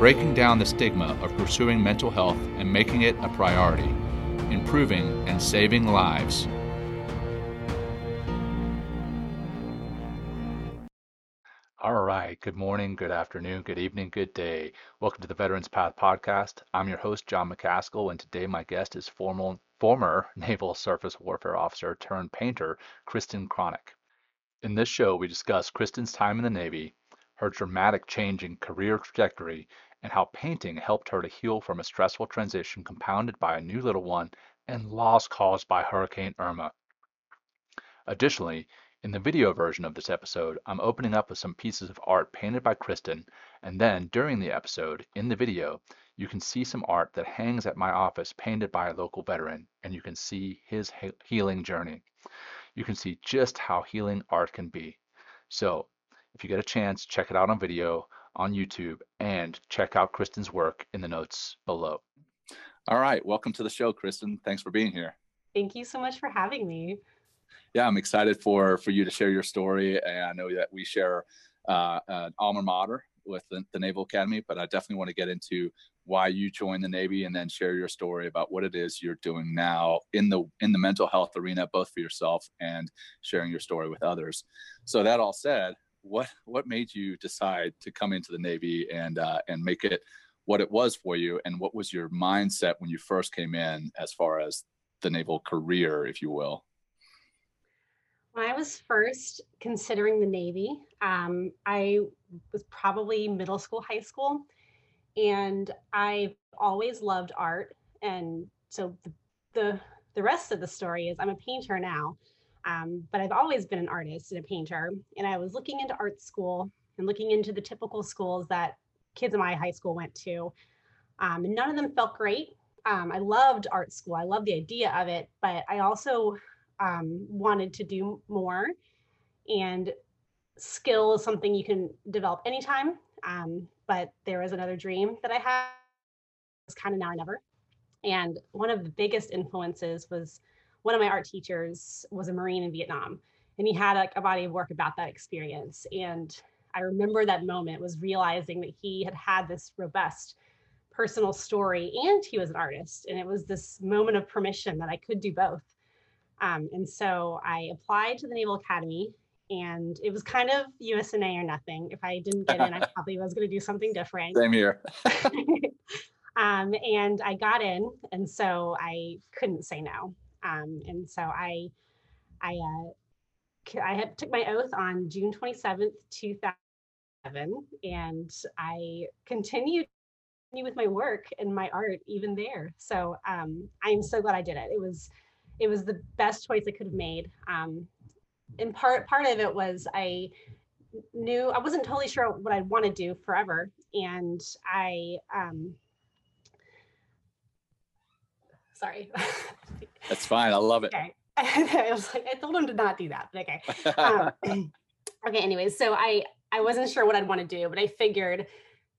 breaking down the stigma of pursuing mental health and making it a priority, improving and saving lives. All right. Good morning, good afternoon, good evening, good day. Welcome to the Veterans Path podcast. I'm your host, John McCaskill, and today my guest is formal, former Naval Surface Warfare Officer turned painter, Kristen Cronick. In this show, we discuss Kristen's time in the Navy, her dramatic change in career trajectory, and how painting helped her to heal from a stressful transition compounded by a new little one and loss caused by Hurricane Irma. Additionally, in the video version of this episode, I'm opening up with some pieces of art painted by Kristen, and then during the episode, in the video, you can see some art that hangs at my office painted by a local veteran, and you can see his healing journey you can see just how healing art can be. So if you get a chance, check it out on video on YouTube and check out Kristen's work in the notes below. All right, welcome to the show, Kristen. Thanks for being here. Thank you so much for having me. Yeah, I'm excited for for you to share your story, and I know that we share uh, an alma mater with the, the Naval Academy, but I definitely want to get into why you joined the Navy and then share your story about what it is you're doing now in the in the mental health arena, both for yourself and sharing your story with others. So that all said, what what made you decide to come into the Navy and uh, and make it what it was for you, and what was your mindset when you first came in, as far as the naval career, if you will? When I was first considering the Navy, um, I was probably middle school, high school, and I've always loved art. And so the, the, the rest of the story is I'm a painter now, um, but I've always been an artist and a painter. And I was looking into art school and looking into the typical schools that kids in my high school went to. Um, and none of them felt great. Um, I loved art school. I loved the idea of it, but I also um, wanted to do more. And skill is something you can develop anytime. Um, but there was another dream that I had. It's kind of now or never. And one of the biggest influences was one of my art teachers was a Marine in Vietnam. And he had a, a body of work about that experience. And I remember that moment was realizing that he had had this robust personal story and he was an artist. And it was this moment of permission that I could do both. Um, and so I applied to the Naval Academy and it was kind of USNA or nothing. If I didn't get in, I probably was going to do something different. Same here. um, and I got in, and so I couldn't say no. Um, and so I, I, uh, I had took my oath on June twenty seventh, two thousand, and I continued with my work and my art even there. So um, I'm so glad I did it. It was it was the best choice I could have made. Um, and part part of it was I knew I wasn't totally sure what I'd want to do forever, and I um, sorry. That's fine. I love it. Okay. I was like, I told him to not do that, but okay. Um, okay. Anyways, so I I wasn't sure what I'd want to do, but I figured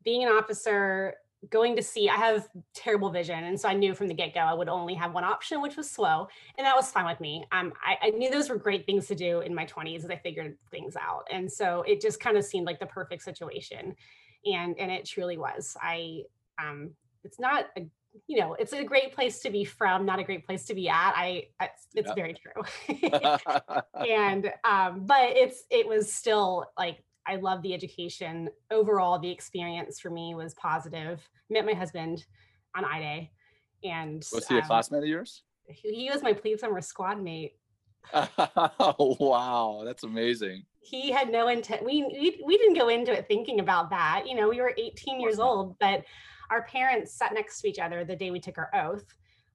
being an officer going to sea, I have terrible vision. And so I knew from the get go I would only have one option, which was SWO, And that was fine with me. Um, I, I knew those were great things to do in my 20s as I figured things out. And so it just kind of seemed like the perfect situation. And, and it truly was. I, um, it's not a you know it's a great place to be from not a great place to be at i it's, it's yep. very true and um but it's it was still like I love the education. Overall, the experience for me was positive. Met my husband on I Day, and was he um, a classmate of yours? He was my plebe summer squad mate. oh wow, that's amazing. He had no intent. We, we we didn't go into it thinking about that. You know, we were 18 years old, but our parents sat next to each other the day we took our oath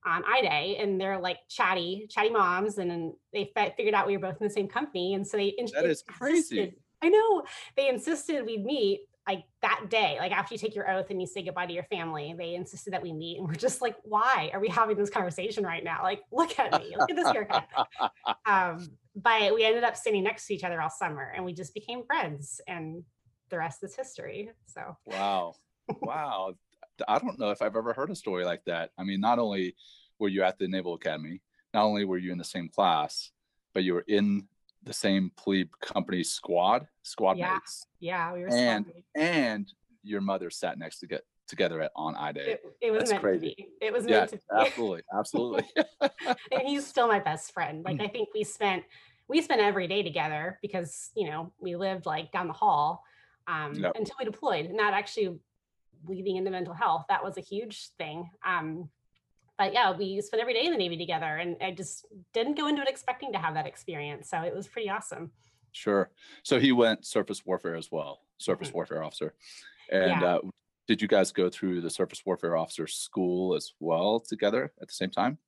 on I Day, and they're like chatty, chatty moms, and then they figured out we were both in the same company, and so they that is crazy I know they insisted we'd meet like that day, like after you take your oath and you say goodbye to your family, they insisted that we meet. And we're just like, why are we having this conversation right now? Like, look at me, look at this haircut. um, but we ended up standing next to each other all summer and we just became friends. And the rest is history. So, wow. Wow. I don't know if I've ever heard a story like that. I mean, not only were you at the Naval Academy, not only were you in the same class, but you were in the same plebe company squad, squad yeah. mates. Yeah, we were and and your mother sat next to get together at on I Day. It, it was That's meant crazy. to be. It was Yeah, meant to be. absolutely, absolutely. and he's still my best friend. Mm. Like I think we spent we spent every day together because you know we lived like down the hall um, Yep. until we deployed. And that actually leading into mental health. That was a huge thing. Um, but yeah, we spent every day in the Navy together, and I just didn't go into it expecting to have that experience. So it was pretty awesome. Sure. So he went surface warfare as well, surface Mhm. warfare officer. And Yeah. uh, did you guys go through the surface warfare officer school as well together at the same time?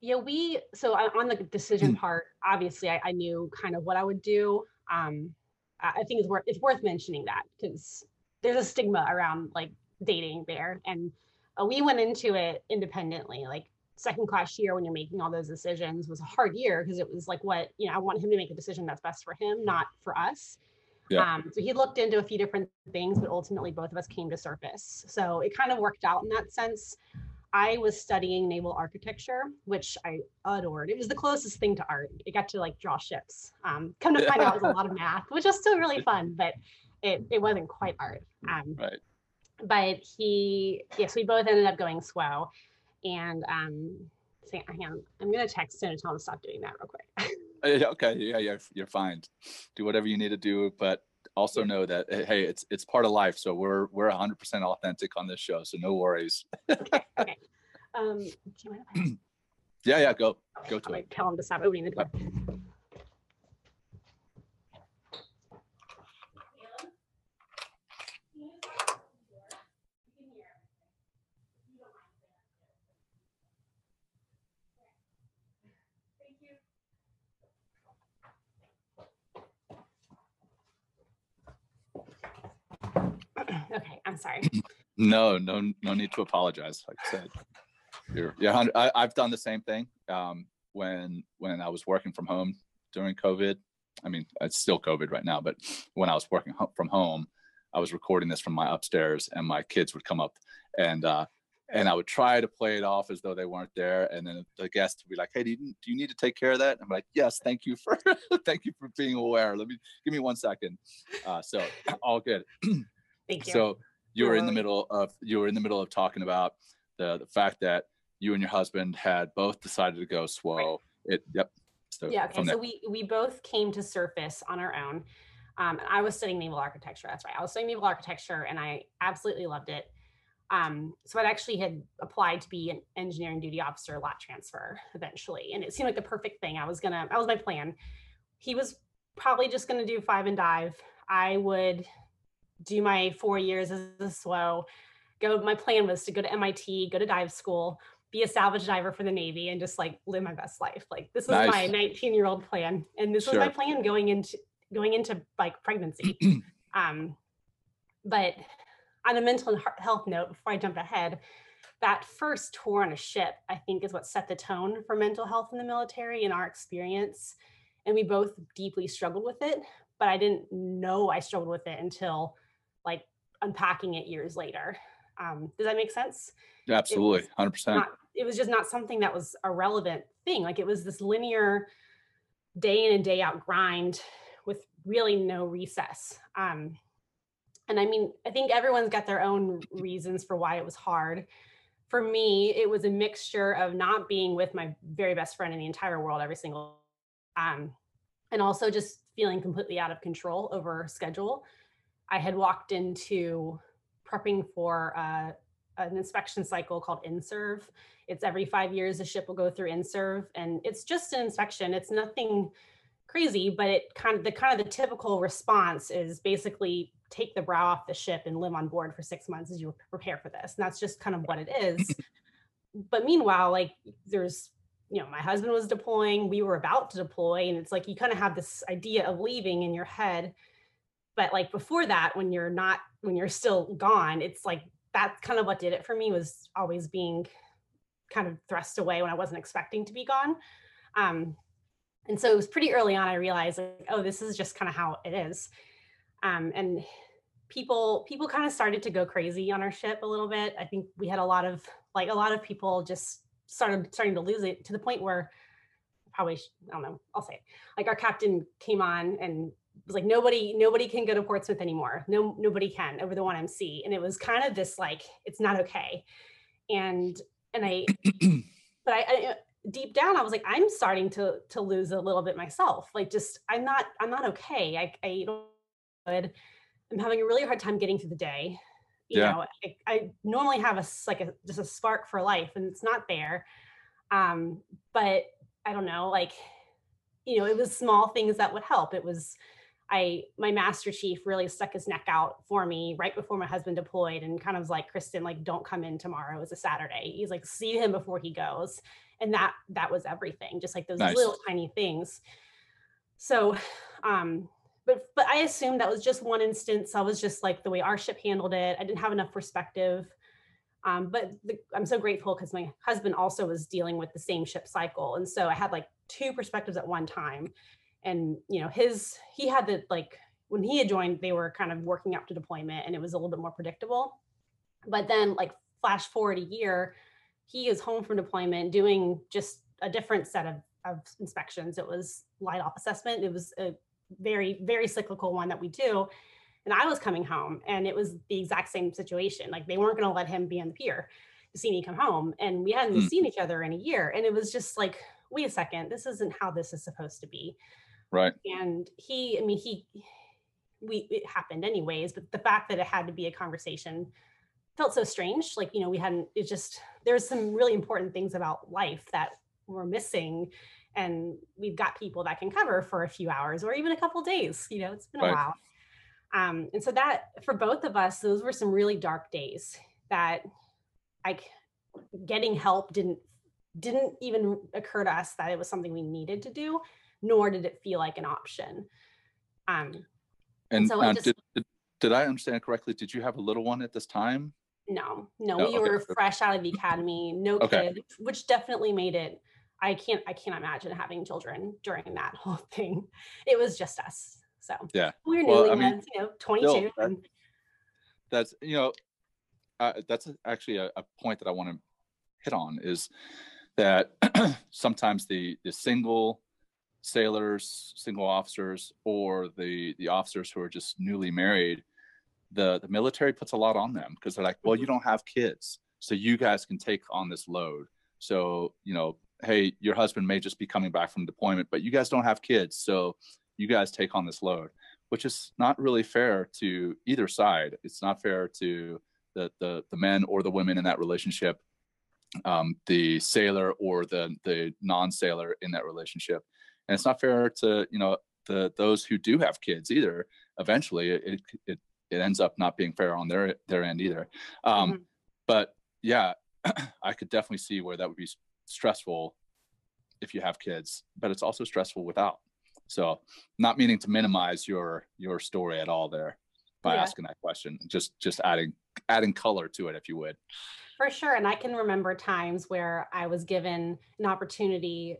Yeah, we so on the decision part, obviously I, I knew kind of what I would do. Um, I I think it's worth it's worth mentioning that because there's a stigma around like dating there, and uh, we went into it independently. Like second class year when you're making all those decisions was a hard year because it was like what you know I want him to make a decision that's best for him, not for us. Yeah. Um, so he looked into a few different things, but ultimately both of us came to surface. So it kind of worked out in that sense. I was studying naval architecture, which I adored. It was the closest thing to art. It got to like draw ships. Um, come to find out, it was a lot of math, which was still really fun, but it, it wasn't quite art. Um, Right. But he, yes, we both ended up going SWO. And um, so, hang on, I'm going to text him and tell him to stop doing that real quick. Uh, Okay. Yeah, yeah, you're fine. Do whatever you need to do, but also know that hey, it's it's part of life. So we're we're 100% authentic on this show, so no worries. okay. Um, do you mind if I Yeah, yeah, go go to gonna it. tell him to stop opening the door. Okay, I'm sorry. No, no, no need to apologize. Like I said, you're, yeah, I, I've done the same thing. Um, when when I was working from home during COVID, I mean, it's still COVID right now, but when I was working ho- from home, I was recording this from my upstairs, and my kids would come up and uh, and I would try to play it off as though they weren't there, and then the guest would be like, "Hey, do you, do you need to take care of that?" I'm like, "Yes, thank you for thank you for being aware. Let me give me one second. Uh, so all good. Thank you. So you were in the middle of you were in the middle of talking about the the fact that you and your husband had both decided to go SWO. It yep. So yeah, okay. So we we both came to surface on our own. Um, and I was studying naval architecture. That's right. I was studying naval architecture, and I absolutely loved it. Um, so I actually had applied to be an engineering duty officer lat transfer eventually, and it seemed like the perfect thing. I was gonna. That was my plan. He was probably just gonna do five and dive. I would do my four years as a SWO. Go. My plan was to go to MIT, go to dive school, be a salvage diver for the Navy and just like live my best life. Like this was my 19 year old plan. And this was my plan going into going into like pregnancy. um, but on a mental health note, before I jump ahead, that first tour on a ship, I think, is what set the tone for mental health in the military in our experience. And we both deeply struggled with it, but I didn't know I struggled with it until like unpacking it years later. Um, does that make sense? Absolutely, hundred percent. it was just not something that was a relevant thing like it was this linear day in and day out grind with really no recess um and i mean i think everyone's got their own reasons for why it was hard for me it was a mixture of not being with my very best friend in the entire world every single um and also just feeling completely out of control over schedule i had walked into prepping for uh, an inspection cycle called INSERV. It's every five years a ship will go through INSERV, and it's just an inspection. It's nothing crazy, but it kind of the kind of the typical response is basically take the brow off the ship and live on board for six months as you prepare for this. And that's just kind of what it is. but meanwhile, like there's you know, my husband was deploying, we were about to deploy, and it's like you kind of have this idea of leaving in your head but like before that when you're not when you're still gone it's like that's kind of what did it for me was always being kind of thrust away when i wasn't expecting to be gone. Um, and so it was pretty early on i realized like oh this is just kind of how it is. Um, and people people kind of started to go crazy on our ship a little bit. I think we had a lot of like a lot of people just started starting to lose it to the point where probably i don't know i'll say it. like our captain came on and was like nobody nobody can go to portsmouth anymore. No nobody can over the 1mc and it was kind of this like it's not okay. And and i but I, I deep down i was like i'm starting to to lose a little bit myself. Like just i'm not i'm not okay. I i don't good i'm having a really hard time getting through the day. You Yeah. know I, I normally have a like a just a spark for life and it's not there. Um but i don't know like you know it was small things that would help. It was i my master chief really stuck his neck out for me right before my husband deployed and kind of was like kristen like don't come in tomorrow it's a saturday. He's like see him before he goes. And that that was everything just like those Nice. little tiny things. So um but but i assumed that was just one instance. I was just like the way our ship handled it i didn't have enough perspective. Um, but the, i'm so grateful because my husband also was dealing with the same ship cycle. And so i had like two perspectives at one time and you know his he had the like when he had joined they were kind of working up to deployment and it was a little bit more predictable. But then like flash forward a year he is home from deployment doing just a different set of, of inspections. It was light off assessment. It was a very very cyclical one that we do. And i was coming home and it was the exact same situation. Like they weren't going to let him be on the pier to see me come home. And we hadn't Hmm. seen each other in a year. And it was just like wait a second. This isn't how this is supposed to be right. And he i mean he we it happened anyways but the fact that it had to be a conversation felt so strange. Like you know we hadn't it just there's some really important things about life that we're missing and we've got people that can cover for a few hours or even a couple days you know it's been Right. a while. Um and so that for both of us those were some really dark days that like getting help didn't didn't even occur to us that it was something we needed to do nor did it feel like an option. Um and so I uh, just- did, did did i understand correctly? Did you have a little one at this time? No no, No, we okay, were fresh out of the academy no Okay. kid which definitely made it i can't i can't imagine having children during that whole thing. It was just us so. Yeah. we were Well, I mean, you know 22 still, that- and that's you know uh, that's actually a, a point that i want to hit on is that sometimes the the single sailors single officers or the the officers who are just newly married the the military puts a lot on them because they're like well you don't have kids so you guys can take on this load. So you know hey your husband may just be coming back from deployment but you guys don't have kids so you guys take on this load which is not really fair to either side. It's not fair to the the, the men or the women in that relationship um, the sailor or the the non-sailor in that relationship and it's not fair to you know the those who do have kids either eventually it it, it ends up not being fair on their their end either um, Mhm. but yeah i could definitely see where that would be stressful if you have kids but it's also stressful without so not meaning to minimize your your story at all there by Yeah. asking that question just just adding adding color to it if you would For sure. And I can remember times where I was given an opportunity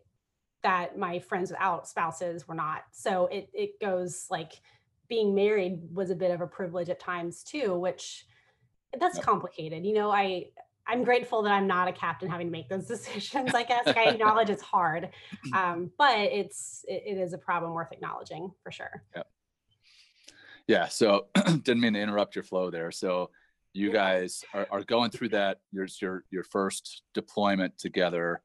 that my friends without spouses were not. So it it goes like being married was a bit of a privilege at times too, which that's complicated. You know, I I'm grateful that I'm not a captain having to make those decisions. I guess like I acknowledge it's hard, um, but it's it, it is a problem worth acknowledging for sure. Yeah. Yeah. So didn't mean to interrupt your flow there. So you guys are, are going through that. Your your your first deployment together,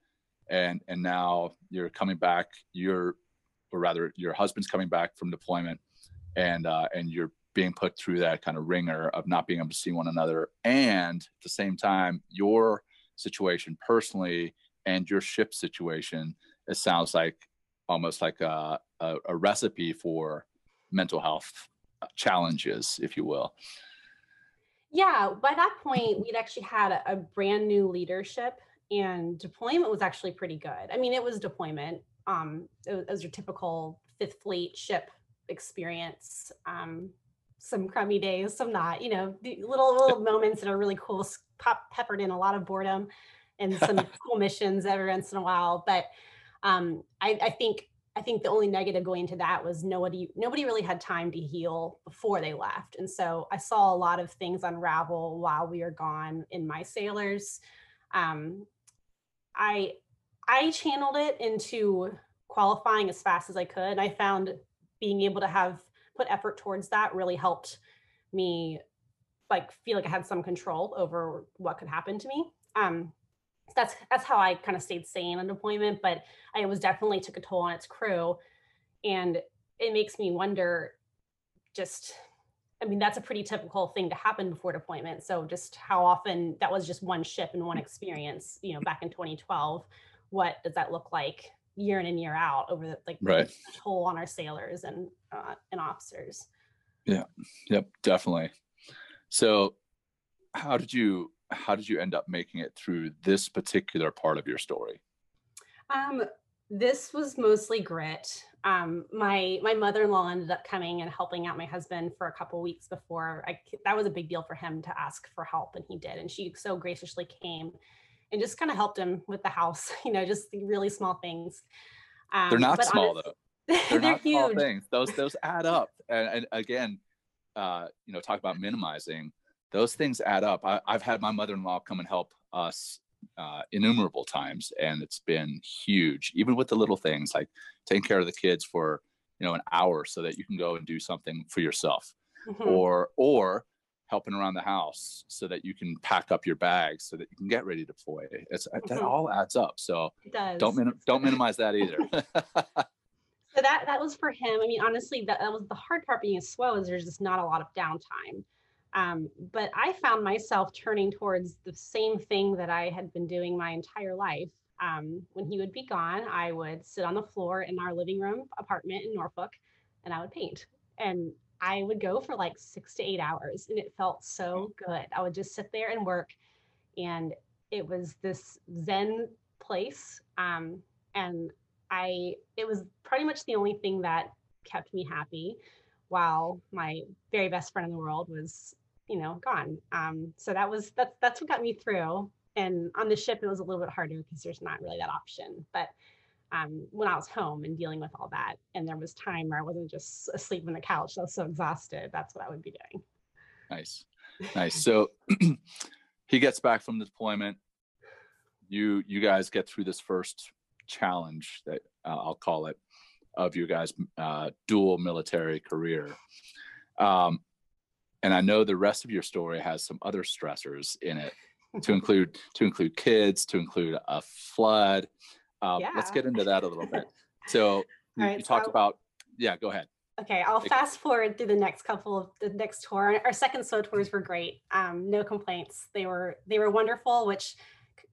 and and now you're coming back. You're, or rather, your husband's coming back from deployment, and uh, and you're being put through that kind of ringer of not being able to see one another, and at the same time, your situation personally and your ship situation. It sounds like almost like a, a, a recipe for mental health challenges, if you will. Yeah, by that point, we'd actually had a, a brand new leadership, and deployment was actually pretty good. I mean, it was deployment. Um, it was, it was your typical Fifth Fleet ship experience. Um, some crummy days, some not. You know, little little moments that are really cool, pop peppered in a lot of boredom and some cool missions every once in a while. But um, I, I think I think the only negative going into that was nobody nobody really had time to heal before they left. And so I saw a lot of things unravel while we were gone in my sailors. Um, I I channeled it into qualifying as fast as I could. I found being able to have put effort towards that really helped me like feel like I had some control over what could happen to me. Um, that's that's how I kind of stayed sane on deployment, but I was definitely took a toll on its crew, and it makes me wonder. Just, I mean, that's a pretty typical thing to happen before deployment. So just how often that was just one ship and one experience. You know, back in 2012, what does that look like year in and year out over the like right. the toll on our sailors and uh, and officers? Yeah. Yep. Definitely. So, how did you how did you end up making it through this particular part of your story? Um, this was mostly grit. Um, my my mother-in-law ended up coming and helping out my husband for a couple weeks before I, that was a big deal for him to ask for help and he did and she so graciously came and just kind of helped him with the house you know just really small things um, they're not small though they're, they're not huge. small things those those add up and, and again uh, you know talk about minimizing those things add up. I, have had my mother-in-law come and help us uh, innumerable times, and it's been huge. Even with the little things like taking care of the kids for you know an hour so that you can go and do something for yourself, mm-hmm. or or helping around the house so that you can pack up your bags so that you can get ready to deploy. It's mm-hmm. that all adds up. So don't min- don't minimize that either. so that that was for him. I mean, honestly, that, that was the hard part being a SWO is there's just not a lot of downtime. Um, but I found myself turning towards the same thing that I had been doing my entire life. Um, when he would be gone, I would sit on the floor in our living room apartment in Norfolk and I would paint. And I would go for like six to eight hours and it felt so good. I would just sit there and work. And it was this Zen place. Um, and I, it was pretty much the only thing that kept me happy while my very best friend in the world was you know gone. Um, so that was that's that's what got me through. And on the ship it was a little bit harder because there's not really that option. But um, when i was home and dealing with all that and there was time where i wasn't just asleep on the couch i was so exhausted that's what i would be doing. Nice. Nice. So he gets back from the deployment. You you guys get through this first challenge that uh, i'll call it of your guys uh, dual military career. Um, and I know the rest of your story has some other stressors in it to include to include kids, to include a flood. Um, yeah. Let's get into that a little bit. So you, right, you talked so, about yeah. Go ahead. Okay, I'll fast forward through the next couple of the next tour. Our second SWO tours were great. Um, no complaints. They were they were wonderful, which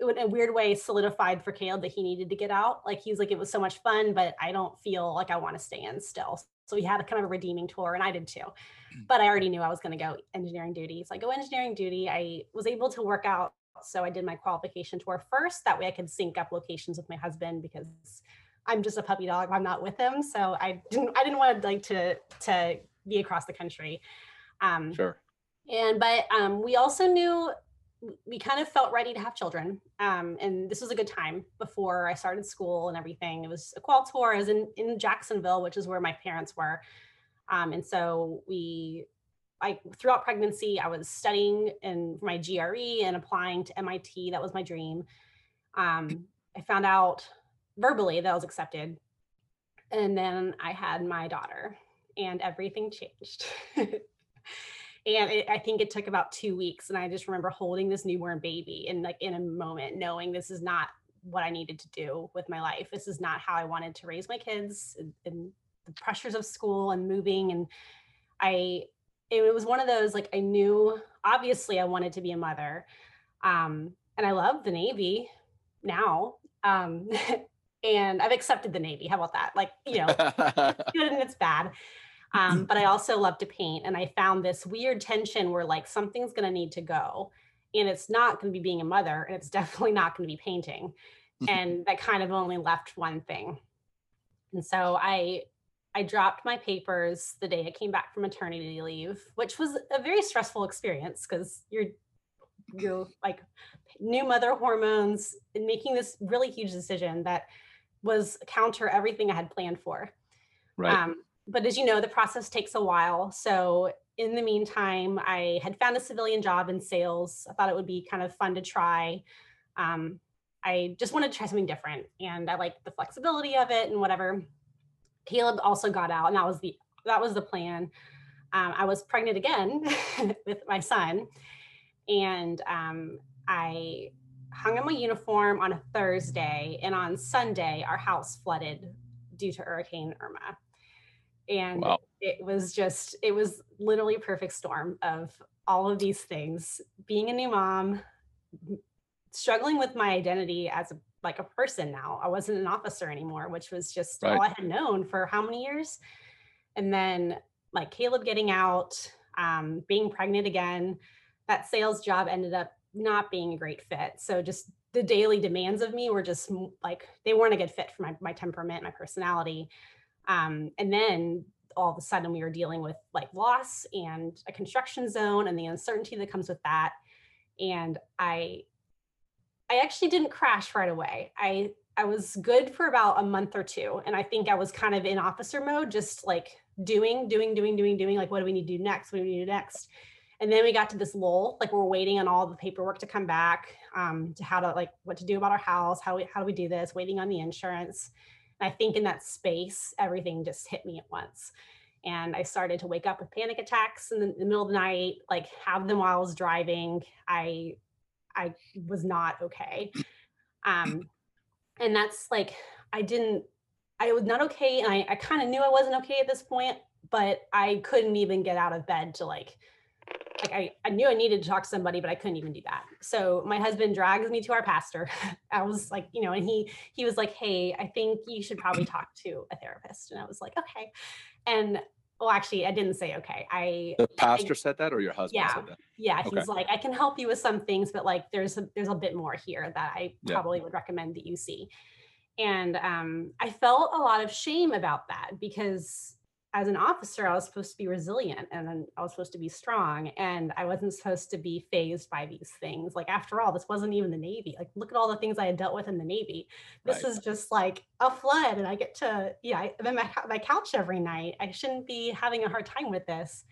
in a weird way solidified for Caleb that he needed to get out. Like he's like, it was so much fun, but I don't feel like I want to stay in still. So we had a kind of a redeeming tour, and I did too. Mm. But I already knew I was going to go engineering duty. So I go engineering duty. I was able to work out. So I did my qualification tour first. That way I could sync up locations with my husband because I'm just a puppy dog. I'm not with him. So I didn't I didn't want to like to to be across the country. Um, sure. And but um, we also knew we kind of felt ready to have children. Um, and this was a good time before I started school and everything. It was a qual tour. I was in, in Jacksonville, which is where my parents were. Um, and so we, I throughout pregnancy, I was studying and my GRE and applying to MIT. That was my dream. Um, I found out verbally that I was accepted. And then I had my daughter and everything changed. and it, i think it took about two weeks and i just remember holding this newborn baby and like in a moment knowing this is not what i needed to do with my life. This is not how i wanted to raise my kids and, and the pressures of school and moving and i it was one of those like i knew obviously i wanted to be a mother um and i love the navy now um and i've accepted the navy. How about that? Like you know good and it's bad um, but I also love to paint. And I found this weird tension where like something's going to need to go. And it's not going to be being a mother, and it's definitely not going to be painting. and that kind of only left one thing. And so I, I I dropped my papers the day I came back from maternity leave, which was a very stressful experience because you're you're like new mother hormones and making this really huge decision that was counter everything I had planned for. Right. Um, but as you know, the process takes a while. So in the meantime, I had found a civilian job in sales. I thought it would be kind of fun to try. Um, I just wanted to try something different, and I liked the flexibility of it and whatever. Caleb also got out, and that was the that was the plan. Um, I was pregnant again with my son, and um, I hung on my uniform on a Thursday, and on Sunday, our house flooded due to Hurricane Irma. And wow. it was just, it was literally a perfect storm of all of these things being a new mom, struggling with my identity as a like a person now. I wasn't an officer anymore, which was just right. all I had known for how many years. And then like Caleb getting out, um, being pregnant again, that sales job ended up not being a great fit. So just the daily demands of me were just like they weren't a good fit for my, my temperament, my personality. Um, and then all of a sudden we were dealing with like loss and a construction zone and the uncertainty that comes with that. And I I actually didn't crash right away. I I was good for about a month or two. And I think I was kind of in officer mode, just like doing, doing, doing, doing, doing, like what do we need to do next? What do we need to do next? And then we got to this lull, like we're waiting on all the paperwork to come back um, to how to like what to do about our house, how we how do we do this, waiting on the insurance. And I think in that space, everything just hit me at once. And I started to wake up with panic attacks in the, in the middle of the night, like have them while I was driving. I I was not okay. Um, and that's like I didn't I was not okay. And I, I kind of knew I wasn't okay at this point, but I couldn't even get out of bed to like like I, I knew I needed to talk to somebody, but I couldn't even do that. So my husband drags me to our pastor. I was like, you know, and he he was like, Hey, I think you should probably talk to a therapist. And I was like, okay. And well, actually, I didn't say okay. I the pastor I, said that or your husband yeah, said that? Yeah. He's okay. like, I can help you with some things, but like there's a there's a bit more here that I probably would recommend that you see. And um, I felt a lot of shame about that because as an officer, I was supposed to be resilient and then I was supposed to be strong, and I wasn't supposed to be phased by these things. Like, after all, this wasn't even the Navy. Like, look at all the things I had dealt with in the Navy. This right. is just like a flood, and I get to, yeah, I'm in my, my couch every night. I shouldn't be having a hard time with this.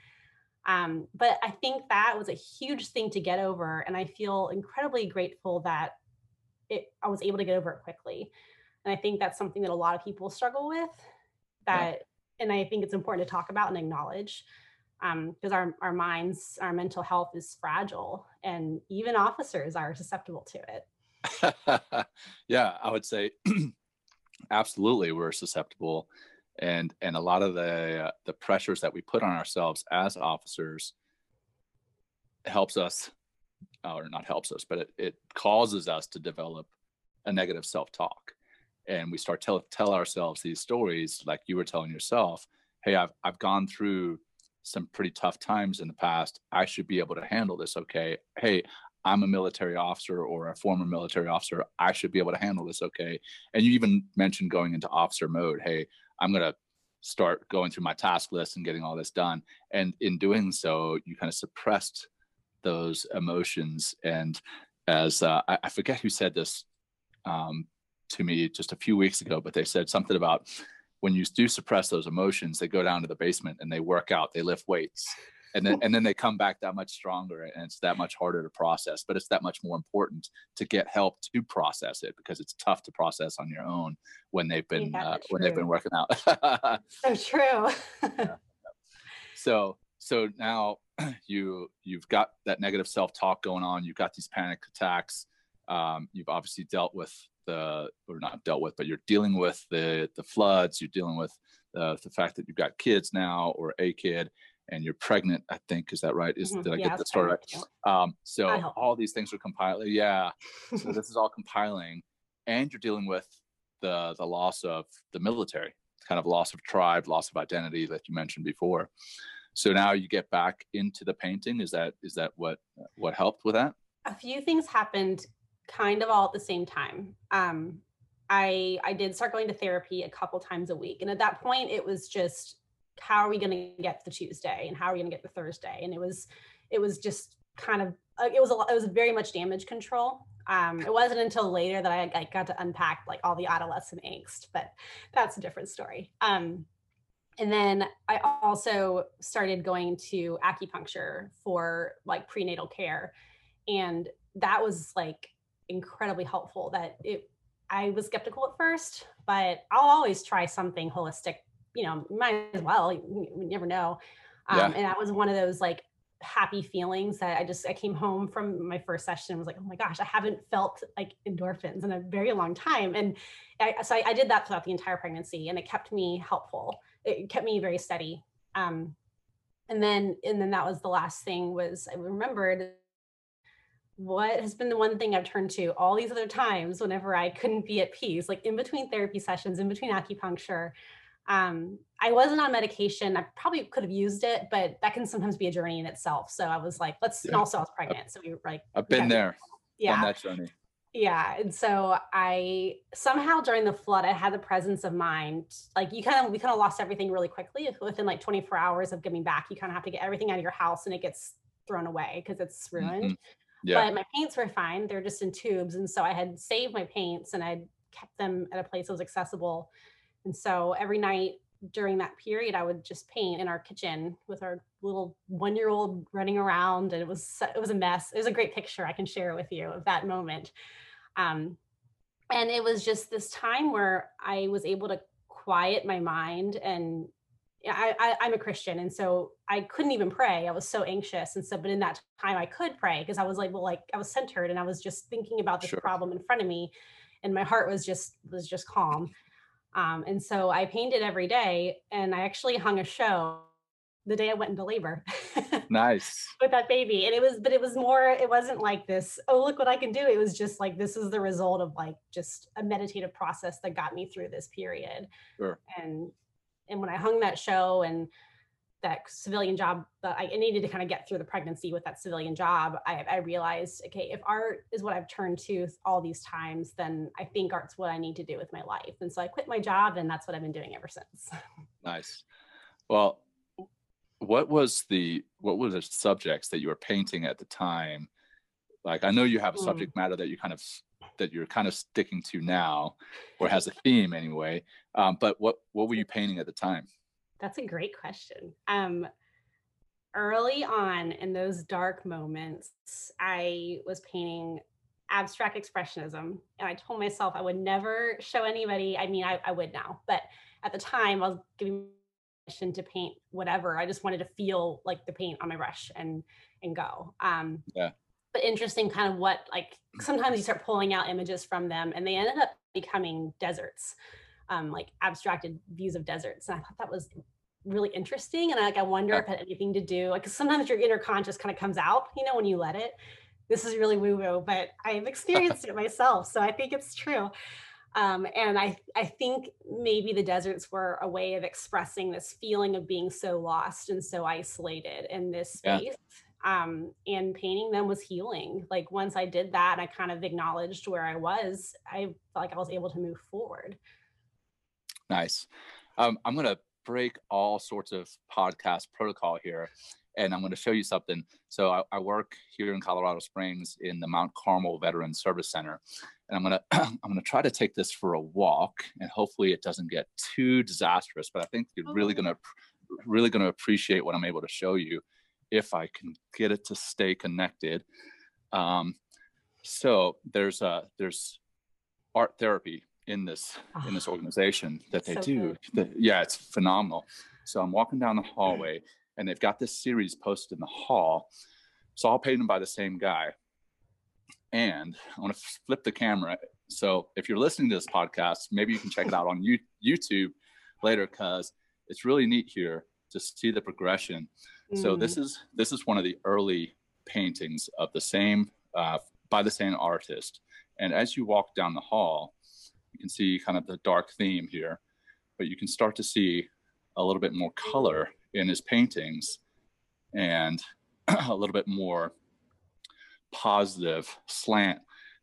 Um, but I think that was a huge thing to get over, and I feel incredibly grateful that it I was able to get over it quickly. And I think that's something that a lot of people struggle with. That yeah and I think it's important to talk about and acknowledge because um, our, our minds, our mental health is fragile, and even officers are susceptible to it. yeah, I would say absolutely we're susceptible, and and a lot of the uh, the pressures that we put on ourselves as officers helps us, or not helps us, but it, it causes us to develop a negative self talk and we start tell tell ourselves these stories like you were telling yourself hey i've i've gone through some pretty tough times in the past. I should be able to handle this okay? Hey i'm a military officer or a former military officer. I should be able to handle this okay? And you even mentioned going into officer mode hey i'm going to start going through my task list and getting all this done. And in doing so you kind of suppressed those emotions. And as uh, I, I, forget who said this um, to me just a few weeks ago, but they said something about when you do suppress those emotions, they go down to the basement and they work out, they lift weights, and then and then they come back that much stronger, and it's that much harder to process. But it's that much more important to get help to process it because it's tough to process on your own when they've been yeah, uh, when they've been working out. so true. yeah. So so now you you've got that negative self talk going on. You've got these panic attacks. Um, you've obviously dealt with the or not dealt with, but you're dealing with the the floods. You're dealing with the, the fact that you've got kids now or a kid and you're pregnant. I think is that right? Is mm-hmm. did I yeah, get the story right? Um, so all these things are compiling. Yeah, so this is all compiling, and you're dealing with the the loss of the military, kind of loss of tribe, loss of identity that you mentioned before. So now you get back into the painting. Is that is that what what helped with that? A few things happened kind of all at the same time. Um, I I did start going to therapy a couple times a week, and at that point, it was just how are we going to get the Tuesday and how are we going to get the Thursday, and it was it was just kind of it was a it was very much damage control. Um, it wasn't until later that I, I, got to unpack like all the adolescent angst, but that's a different story. Um, and then I also started going to acupuncture for like prenatal care, and that was like incredibly helpful. That it I was skeptical at first, but I'll always try something holistic. You know, might as well. You, you never know. Um, yeah. And that was one of those like happy feelings that I just I came home from my first session and was like, oh my gosh, I haven't felt like endorphins in a very long time. And I, so I, I did that throughout the entire pregnancy, and it kept me helpful. It kept me very steady. Um, and then and then that was the last thing was I remembered what has been the one thing I've turned to all these other times whenever I couldn't be at peace, like in between therapy sessions, in between acupuncture. Um, I wasn't on medication. I probably could have used it, but that can sometimes be a journey in itself. So I was like, let's, yeah. and also I was pregnant. So we were like, I've been there. Yeah. On that journey. Yeah. And so I somehow during the flood, I had the presence of mind. Like you kind of, we kind of lost everything really quickly within like 24 hours of getting back. You kind of have to get everything out of your house and it gets thrown away because it's ruined. Mm-hmm. Yeah. But my paints were fine. They're just in tubes. And so I had saved my paints and I'd kept them at a place that was accessible. And so every night during that period, I would just paint in our kitchen with our little one year old running around. And it was, it was a mess. It was a great picture. I can share with you of that moment. Um, and it was just this time where I was able to quiet my mind and I, I am a Christian, and so I couldn't even pray. I was so anxious, and so but in that time I could pray because I was like, well, like I was centered, and I was just thinking about this sure. problem in front of me, and my heart was just was just calm. Um, and so I painted every day, and I actually hung a show the day I went into labor. nice with that baby, and it was, but it was more. It wasn't like this. Oh, look what I can do. It was just like this is the result of like just a meditative process that got me through this period. Sure. And and when I hung that show and that civilian job, but I needed to kind of get through the pregnancy with that civilian job. I, I, realized, okay, if art is what I've turned to all these times, then I think art's what I need to do with my life. And so I quit my job, and that's what I've been doing ever since. Nice. Well, what was the what were the subjects that you were painting at the time? Like, I know you have a hmm. subject matter that you kind of that you're kind of sticking to now, or has a theme anyway. Um, but what what were you painting at the time? That's a great question. Um, early on in those dark moments, I was painting abstract expressionism, and I told myself I would never show anybody. I mean, I, I would now, but at the time, I was giving permission to paint whatever. I just wanted to feel like the paint on my brush and and go. Um, yeah but interesting kind of what like sometimes you start pulling out images from them and they ended up becoming deserts um, like abstracted views of deserts and i thought that was really interesting and I, like i wonder yeah. if it had anything to do like sometimes your inner conscious kind of comes out you know when you let it this is really woo woo but i've experienced it myself so i think it's true um, and I, I think maybe the deserts were a way of expressing this feeling of being so lost and so isolated in this space. Yeah um, and painting them was healing. Like once I did that, I kind of acknowledged where I was. I felt like I was able to move forward. Nice. Um, I'm going to break all sorts of podcast protocol here, and I'm going to show you something. So I, I, work here in Colorado Springs in the Mount Carmel Veteran Service Center, and I'm going to I'm going to try to take this for a walk, and hopefully it doesn't get too disastrous. But I think you're really going to really going to appreciate what I'm able to show you if I can get it to stay connected. Um, so there's a there's art therapy in this in this ah, organization that they so do. The, yeah, it's phenomenal. So I'm walking down the hallway and they've got this series posted in the hall. It's all painted by the same guy. And I want to flip the camera. So if you're listening to this podcast, maybe you can check it out on YouTube later because it's really neat here to see the progression. Mm. So this is this is one of the early paintings of the same uh, by the same artist. And as you walk down the hall, you can see kind of the dark theme here, but you can start to see a little bit more color in his paintings and a little bit more positive slant.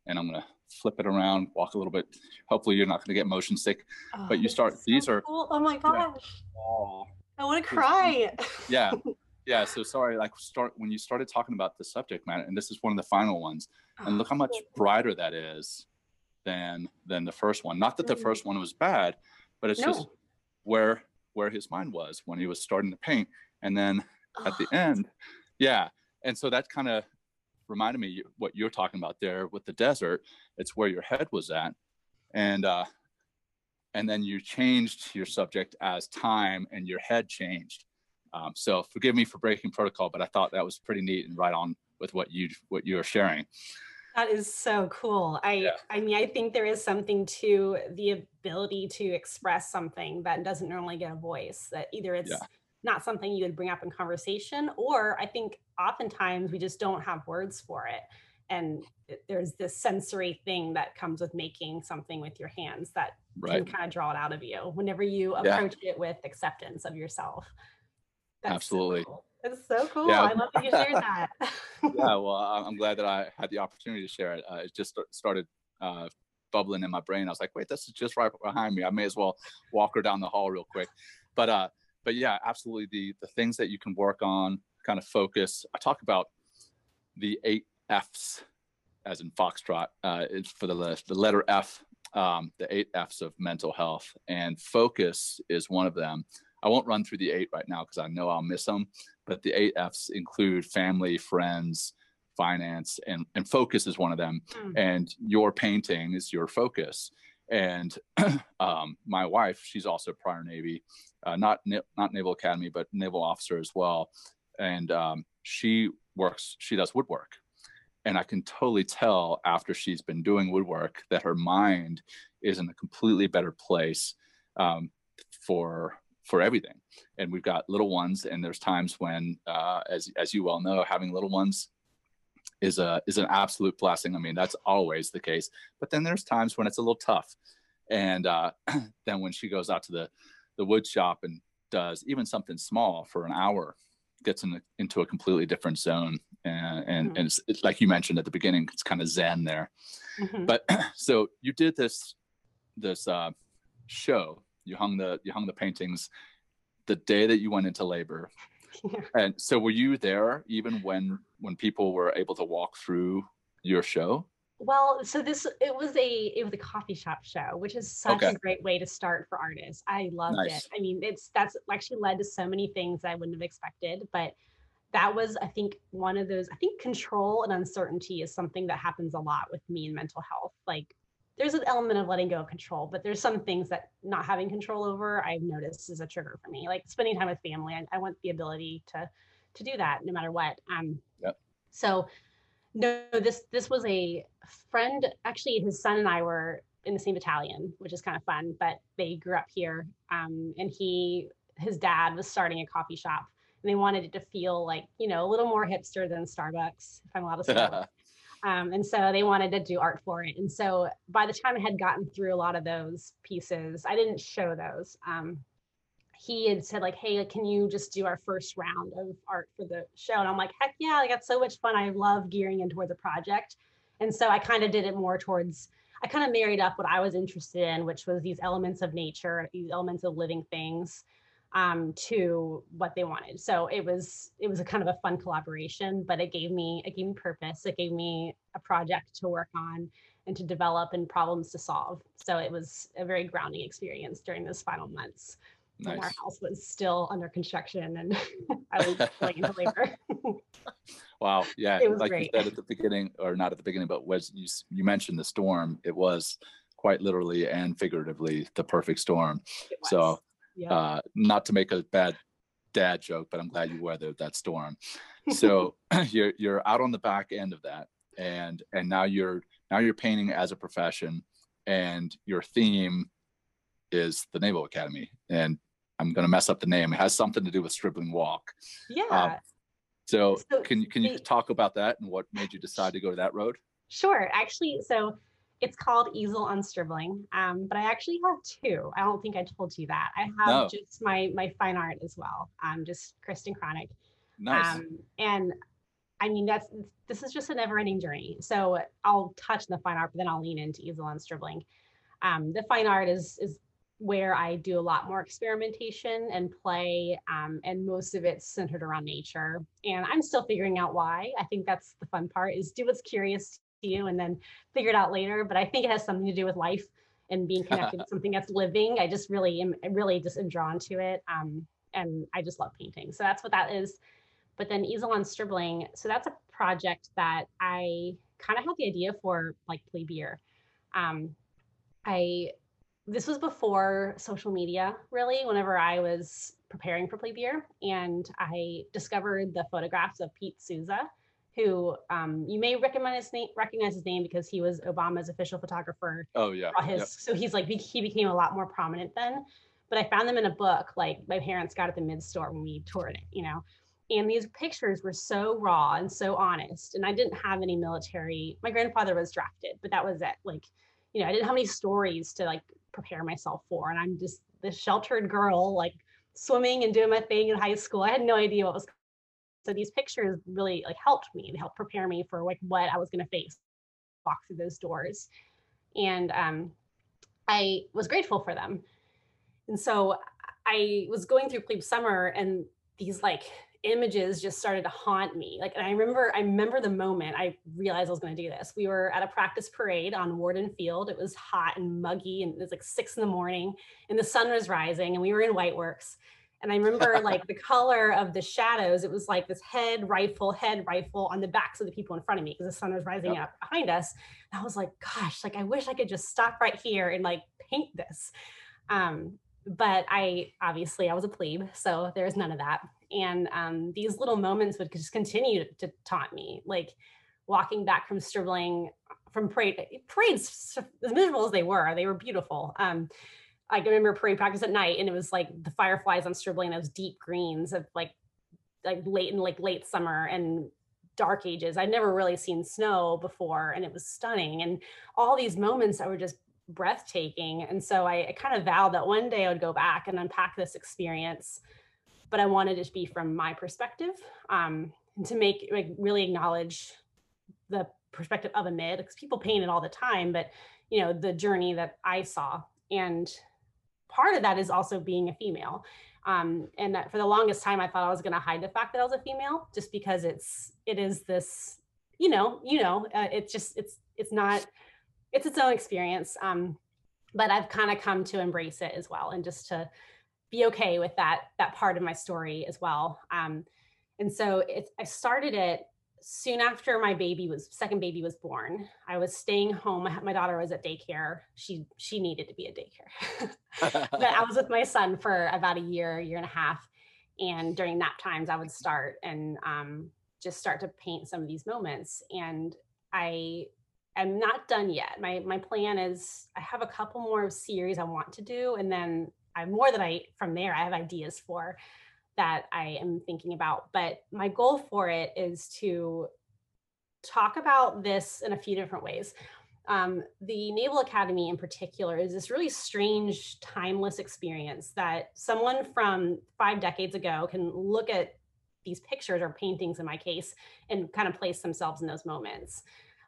And I'm going to flip it around, walk a little bit. Hopefully, you're not going to get motion sick. Oh, But you start- is so these are- cool. Oh my gosh. Oh, I want to cry. yeah, yeah. So sorry, like start when you started talking about the subject matter, and this is one of the final ones, and look how much brighter that is than than the first one. Not that the Mhm. first one was bad, but it's just where where his mind was when he was starting to paint, and then at the Oh, end yeah and so that kind of reminded me what you're talking about there with the desert it's where your head was at and uh and then you changed your subject as time and your head changed um, so forgive me for breaking protocol but i thought that was pretty neat and right on with what you what you were sharing That is so cool. I Yeah. I mean, I think there is something to the ability to express something that doesn't normally get a voice. That either it's Yeah. not something you would bring up in conversation, or I think oftentimes we just don't have words for it. And there's this sensory thing that comes with making something with your hands that right can kind of draw it out of you whenever you Yeah. approach it with acceptance of yourself. So Absolutely. cool. It's so cool. Yeah. I love that you shared that. yeah well i'm glad that i had the opportunity to share it uh, it just started uh, bubbling in my brain i was like wait this is just right behind me i may as well walk her down the hall real quick but uh but yeah absolutely the the things that you can work on kind of focus i talk about the eight f's as in foxtrot uh it's for the the letter f um the eight f's of mental health and focus is one of them i won't run through the eight right now because i know i'll miss them but the eight F's include family, friends, finance, and, and focus is one of them. Mm. And your painting is your focus. And um, my wife, she's also prior Navy, uh, not not Naval Academy, but naval officer as well. And um, she works, she does woodwork. And I can totally tell after she's been doing woodwork that her mind is in a completely better place um, for for everything. And we've got little ones and there's times when uh, as as you well know having little ones is a is an absolute blessing. I mean that's always the case. But then there's times when it's a little tough. And uh, then when she goes out to the the wood shop and does even something small for an hour gets in into a completely different zone. And and, Mhm. and it's, it's like you mentioned at the beginning it's kind of zen there. Mhm. but so you did this this uh, show you hung the you hung the paintings the day that you went into labor Yeah. and so were you there even when when people were able to walk through your show Well, so this it was a it was a coffee shop show, which is such Okay. a great way to start for artists. I loved Nice. it. I mean, it's that's actually led to so many things I wouldn't have expected, but that was I think one of those I think control and uncertainty is something that happens a lot with me in mental health. Like there's an element of letting go of control, but there's some things that not having control over I've noticed is a trigger for me. Like spending time with family. I, I want the ability to to do that no matter what. Um Yep. so no, this this was a friend. Actually, his son and I were in the same battalion, which is kind of fun. But they grew up here, um, and he his dad was starting a coffee shop, and they wanted it to feel like you know a little more hipster than Starbucks, if I'm allowed to say. Um, and so they wanted to do art for it. And so by the time I had gotten through a lot of those pieces, I didn't show those. Um, he had said like, "Hey, can you just do our first round of art for the show?" And I'm like, "Heck yeah! I got so much fun. I love gearing in toward the project." And so I kind of did it more towards. I kind of married up what I was interested in, which was these elements of nature, these elements of living things, um, to what they wanted. So it was it was a kind of a fun collaboration, but it gave me it gave me purpose. It gave me a project to work on and to develop and problems to solve. So it was a very grounding experience during those final months when our house was still under construction and I was going into labor. wow yeah It was like great. you said at the beginning or not at the beginning but was you you mentioned the storm it was quite literally and figuratively the perfect storm so yeah. uh, not to make a bad dad joke, but I'm glad you weathered that storm. So you're you're out on the back end of that, and and now you're now you're painting as a profession, and your theme is the Naval Academy, and I'm gonna mess up the name. It has something to do with Stribling Walk. yeah. So, So can you can you talk about that and what made you decide to go to that road? Sure. Actually, so it's called Easel on Stribling, um, but I actually have two. I don't think I told you that. I have No. just my my fine art as well. Um, just Kristen Chronic. Nice. Um, and I mean, that's this is just a never-ending journey. So I'll touch the fine art, but then I'll lean into easel and Stribling. Um, the fine art is is where I do a lot more experimentation and play, um, and most of it's centered around nature. And I'm still figuring out why. I think that's the fun part: is do what's curious to you, and then figure it out later. But I think it has something to do with life and being connected to something that's living. I just really am, really just am drawn to it, um, and I just love painting. So that's what that is. But then easel on Stribling. So that's a project that I kind of had the idea for like plebe year. Um, I this was before social media really whenever i was preparing for plebe year and i discovered the photographs of pete souza who um, you may recognize his name recognize his name because he was obama's official photographer oh yeah his, yep. so he's like he became a lot more prominent then but i found them in a book like my parents got at the mid store when we toured it you know and these pictures were so raw and so honest and i didn't have any military my grandfather was drafted but that was it like you know i didn't have any stories to like prepare myself for. And I'm just this sheltered girl, like swimming and doing my thing in high school. I had no idea what was. So these pictures really like helped me and helped prepare me for like what I was going to face, walk through those doors, and um, I was grateful for them. And so I was going through plebe summer, and these like images just started to haunt me. Like, and I remember, I remember the moment I realized I was going to do this. We were at a practice parade on Worden Field. It was hot and muggy, and it was like six in the morning, and the sun was rising, and we were in White Works. And I remember like the color of the shadows. It was like this head rifle, head rifle on the backs of the people in front of me because the sun was rising yep. up behind us. And I was like, gosh, like I wish I could just stop right here and like paint this. Um, but I obviously I was a plebe, so there's none of that. And um, these little moments would just continue to, taunt me, like walking back from Stribling from parade parades as miserable as they were, they were beautiful. Um, I remember parade practice at night, and it was like the fireflies on Stribling, those deep greens of like like late in like late summer and dark ages. I'd never really seen snow before, and it was stunning. And all these moments that were just breathtaking. And so I, I, kind of vowed that one day I would go back and unpack this experience, but I wanted it to be from my perspective um, and to make like really acknowledge the perspective of a mid because people paint it all the time, but you know the journey that I saw and part of that is also being a female. Um, and that for the longest time, I thought I was going to hide the fact that I was a female, just because it's it is this, you know, you know, uh, it's just it's it's not it's its own experience. Um, but I've kind of come to embrace it as well, and just to be okay with that that part of my story as well. Um, and so it, I started it soon after my baby was second baby was born. I was staying home. My daughter was at daycare. She she needed to be at daycare, but I was with my son for about a year, year and a half. And during nap times, I would start and um, just start to paint some of these moments. And I I'm not done yet. My my plan is I have a couple more series I want to do, and then I more than I from there I have ideas for that I am thinking about. But my goal for it is to talk about this in a few different ways. Um, the Naval Academy, in particular, is this really strange, timeless experience that someone from five decades ago can look at these pictures or paintings, in my case, and kind of place themselves in those moments.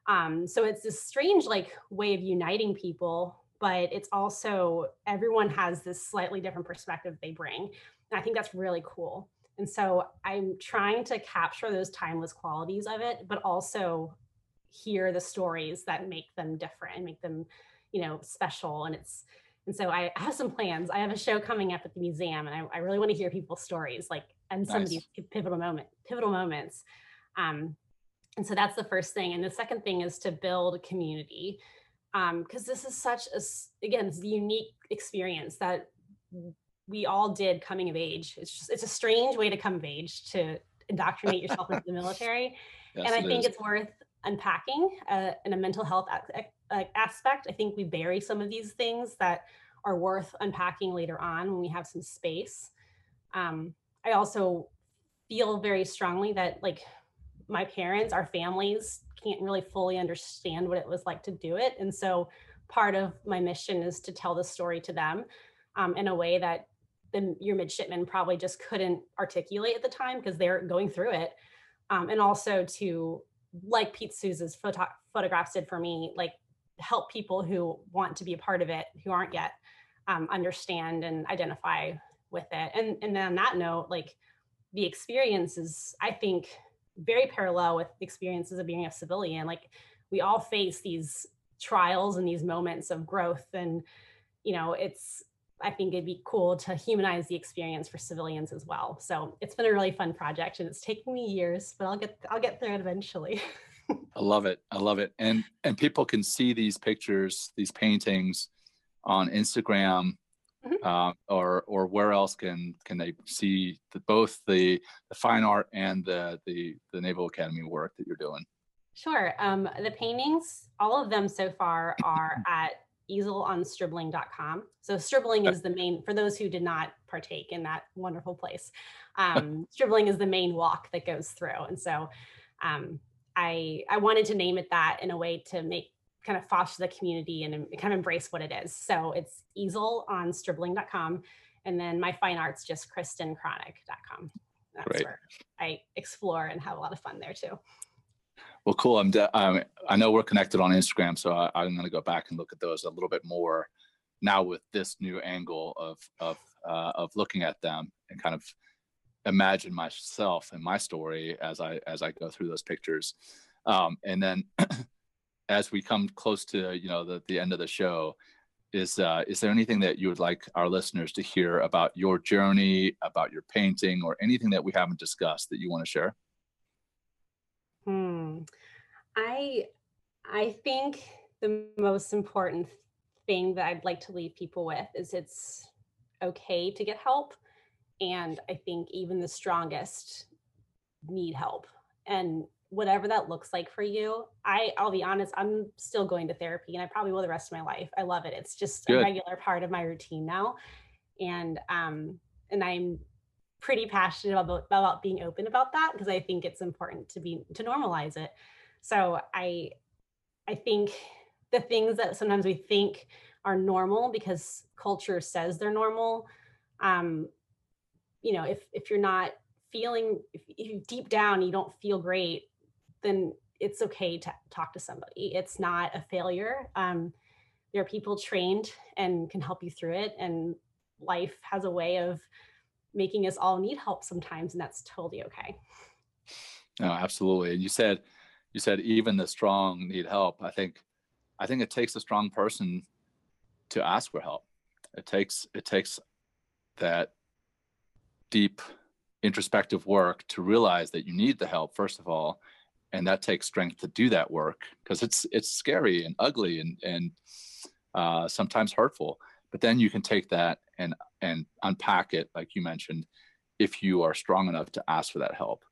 Um, so it's this strange like way of uniting people, but it's also everyone has this slightly different perspective they bring. And I think that's really cool. And so I'm trying to capture those timeless qualities of it, but also hear the stories that make them different and make them, you know, special. And it's and so I have some plans. I have a show coming up at the museum, and I, I really want to hear people's stories, like and some nice. of these pivotal moment, pivotal moments. Um, and so that's the first thing and the second thing is to build community because um, this is such a again it's a unique experience that we all did coming of age it's just it's a strange way to come of age to indoctrinate yourself into the military yes, and i think is. it's worth unpacking uh, in a mental health aspect i think we bury some of these things that are worth unpacking later on when we have some space um, i also feel very strongly that like my parents, our families can't really fully understand what it was like to do it. And so part of my mission is to tell the story to them um, in a way that the, your midshipmen probably just couldn't articulate at the time because they're going through it. um, and also to like Pete Souza's photo- photographs did for me, like help people who want to be a part of it who aren't yet um, understand and identify with it. And and then on that note, like the experience is, I think, very parallel with the experiences of being a civilian. Like we all face these trials and these moments of growth and you know it's i think it'd be cool to humanize the experience for civilians as well so it's been a really fun project and it's taken me years but i'll get i'll get through it eventually I love it. I love it. And and people can see these pictures, these paintings on Instagram mm-hmm. uh, or or where else can can they see the, both the the fine art and the the the Naval Academy work that you're doing? Sure. Um, the paintings, all of them so far are at easelonstribling.com. So stribling is the main, for those who did not partake in that wonderful place, um, stribling is the main walk that goes through. And so um, I, I wanted to name it that in a way to make kind of foster the community and kind of embrace what it is. So it's easelonstribling.com. And then my fine arts, just kristenchronic.com. That's Great. where I explore and have a lot of fun there too. Well, cool. I'm. De- um, I know we're connected on Instagram, so I, am going to go back and look at those a little bit more now with this new angle of of uh, of looking at them and kind of imagine myself and my story as I as I go through those pictures. Um, and then as we come close to you know the the end of the show, is uh, is there anything that you would like our listeners to hear about your journey, about your painting, or anything that we haven't discussed that you want to share? Hmm. I I think the most important thing that I'd like to leave people with is it's okay to get help. And I think even the strongest need help. And whatever that looks like for you, I I'll be honest, I'm still going to therapy and I probably will the rest of my life. I love it. It's just Good. a regular part of my routine now. And um and I'm pretty passionate about about being open about that because I think it's important to be to normalize it. So I I think the things that sometimes we think are normal because culture says they're normal. Um, you know, if if you're not feeling if, if deep down you don't feel great, then it's okay to talk to somebody. It's not a failure. Um, there are people trained and can help you through it, and life has a way of making us all need help sometimes, and that's totally okay. No, absolutely. And you said, you said even the strong need help. I think, I think it takes a strong person to ask for help. It takes it takes that deep introspective work to realize that you need the help first of all, and that takes strength to do that work because it's it's scary and ugly and and uh, sometimes hurtful. But then you can take that and and unpack it like you mentioned if you are strong enough to ask for that help.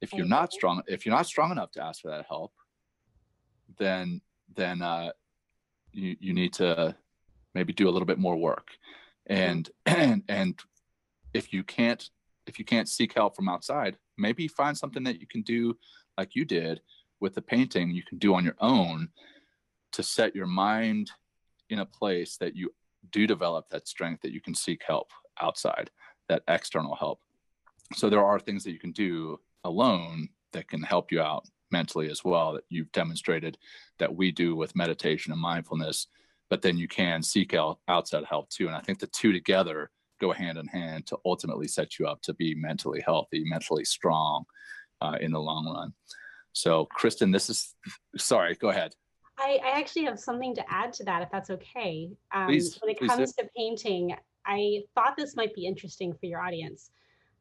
If you're not strong if you're not strong enough to ask for that help then then uh, you you need to maybe do a little bit more work. And and and if you can't if you can't seek help from outside maybe find something that you can do like you did with the painting you can do on your own to set your mind in a place that you do develop that strength that you can seek help outside, that external help. So there are things that you can do alone that can help you out mentally as well that you've demonstrated that we do with meditation and mindfulness but then you can seek out outside help too. And i think the two together go hand in hand to ultimately set you up to be mentally healthy mentally strong uh, in the long run. So kristen this is sorry go ahead I, I, actually have something to add to that, if that's okay. Um, please, when it comes to painting, I thought this might be interesting for your audience.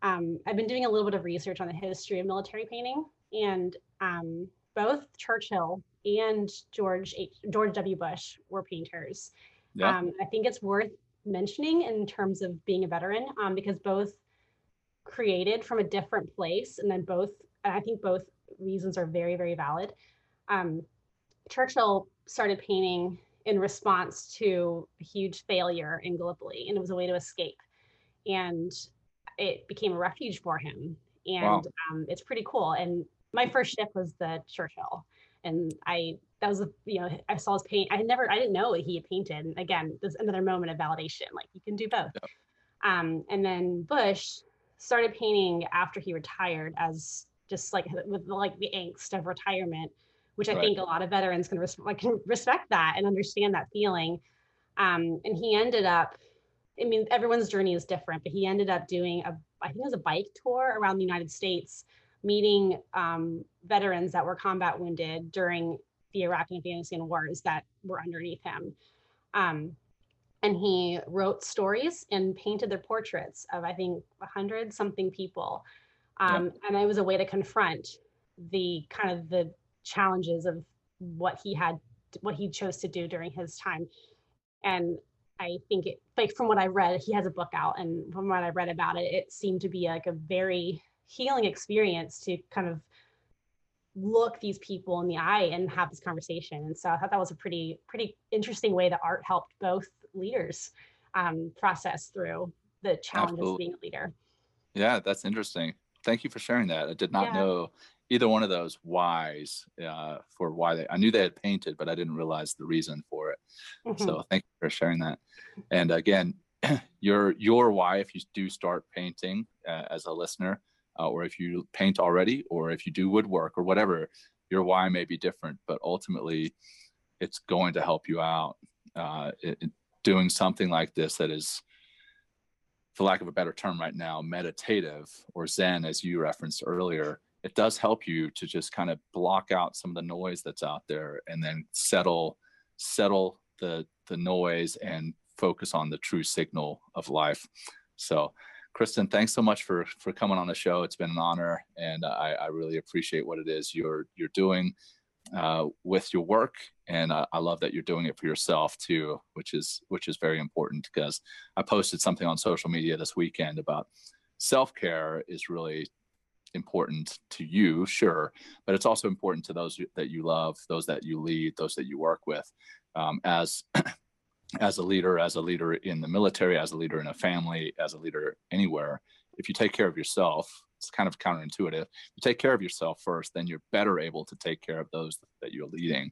Um, I've been doing a little bit of research on the history of military painting, and um, both Churchill and George H, George W. Bush were painters. Yeah. Um, I think it's worth mentioning in terms of being a veteran um, because both created from a different place, and then both And I think both reasons are very very valid. Churchill started painting in response to a huge failure in Gallipoli, and it was a way to escape. And it became a refuge for him. And wow. um, it's pretty cool. And my first ship was the Churchill. And I, that was, a, you know, I saw his paint. I had never, I didn't know that he had painted. And again, there's another moment of validation. Like you can do both. Yeah. Um, and then Bush started painting after he retired as just like with like the angst of retirement, which I Right. think a lot of veterans can, res- like, can respect that and understand that feeling. Um, and he ended up, I mean, everyone's journey is different, but he ended up doing a, I think it was a bike tour around the United States, meeting um, veterans that were combat wounded during the Iraq and Afghanistan wars that were underneath him. Um, and he wrote stories and painted their portraits of, I think, hundred something people. Um, And it was a way to confront the kind of the challenges of what he had, what he chose to do during his time. And I think it, like from what I read, he has a book out, and from what I read about it, it seemed to be like a very healing experience to kind of look these people in the eye and have this conversation. And so I thought that was a pretty, pretty interesting way that art helped both leaders um, process through the challenges of being a leader. Yeah, that's interesting. Thank you for sharing that. I did not Yeah. know either one of those whys uh, for why they. I knew they had painted, but I didn't realize the reason for it. Mhm. So thank you for sharing that. And again, your your why if you do start painting uh, as a listener, uh, or if you paint already, or if you do woodwork or whatever, your why may be different, but ultimately, it's going to help you out. Uh, it, it- doing something like this that is, for lack of a better term, right now, meditative or Zen, as you referenced earlier. It does help you to just kind of block out some of the noise that's out there and then settle settle the the noise and focus on the true signal of life. So, Kristen, thanks so much for for coming on the show. It's been an honor, and I, I really appreciate what it is you're you're doing uh, with your work, and I, I love that you're doing it for yourself too, which is which is very important because I posted something on social media this weekend about self care is really important to you, sure, but it's also important to those that you love, those that you lead, those that you work with. Um, as as a leader, as a leader in the military, as a leader in a family, as a leader anywhere, if you take care of yourself, it's kind of counterintuitive. You take care of yourself first, then you're better able to take care of those that you're leading.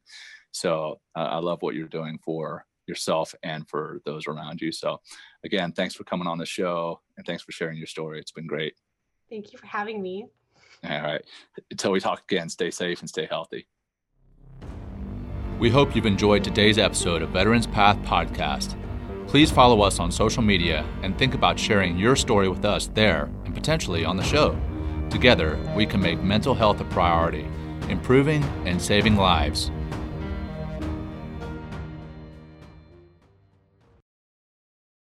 So uh, I love what you're doing for yourself and for those around you. So again, thanks for coming on the show and thanks for sharing your story. It's been great. Thank you for having me. All right. Until we talk again, stay safe and stay healthy. We hope you've enjoyed today's episode of Veterans Path Podcast. Please follow us on social media and think about sharing your story with us there and potentially on the show. Together, we can make mental health a priority, improving and saving lives.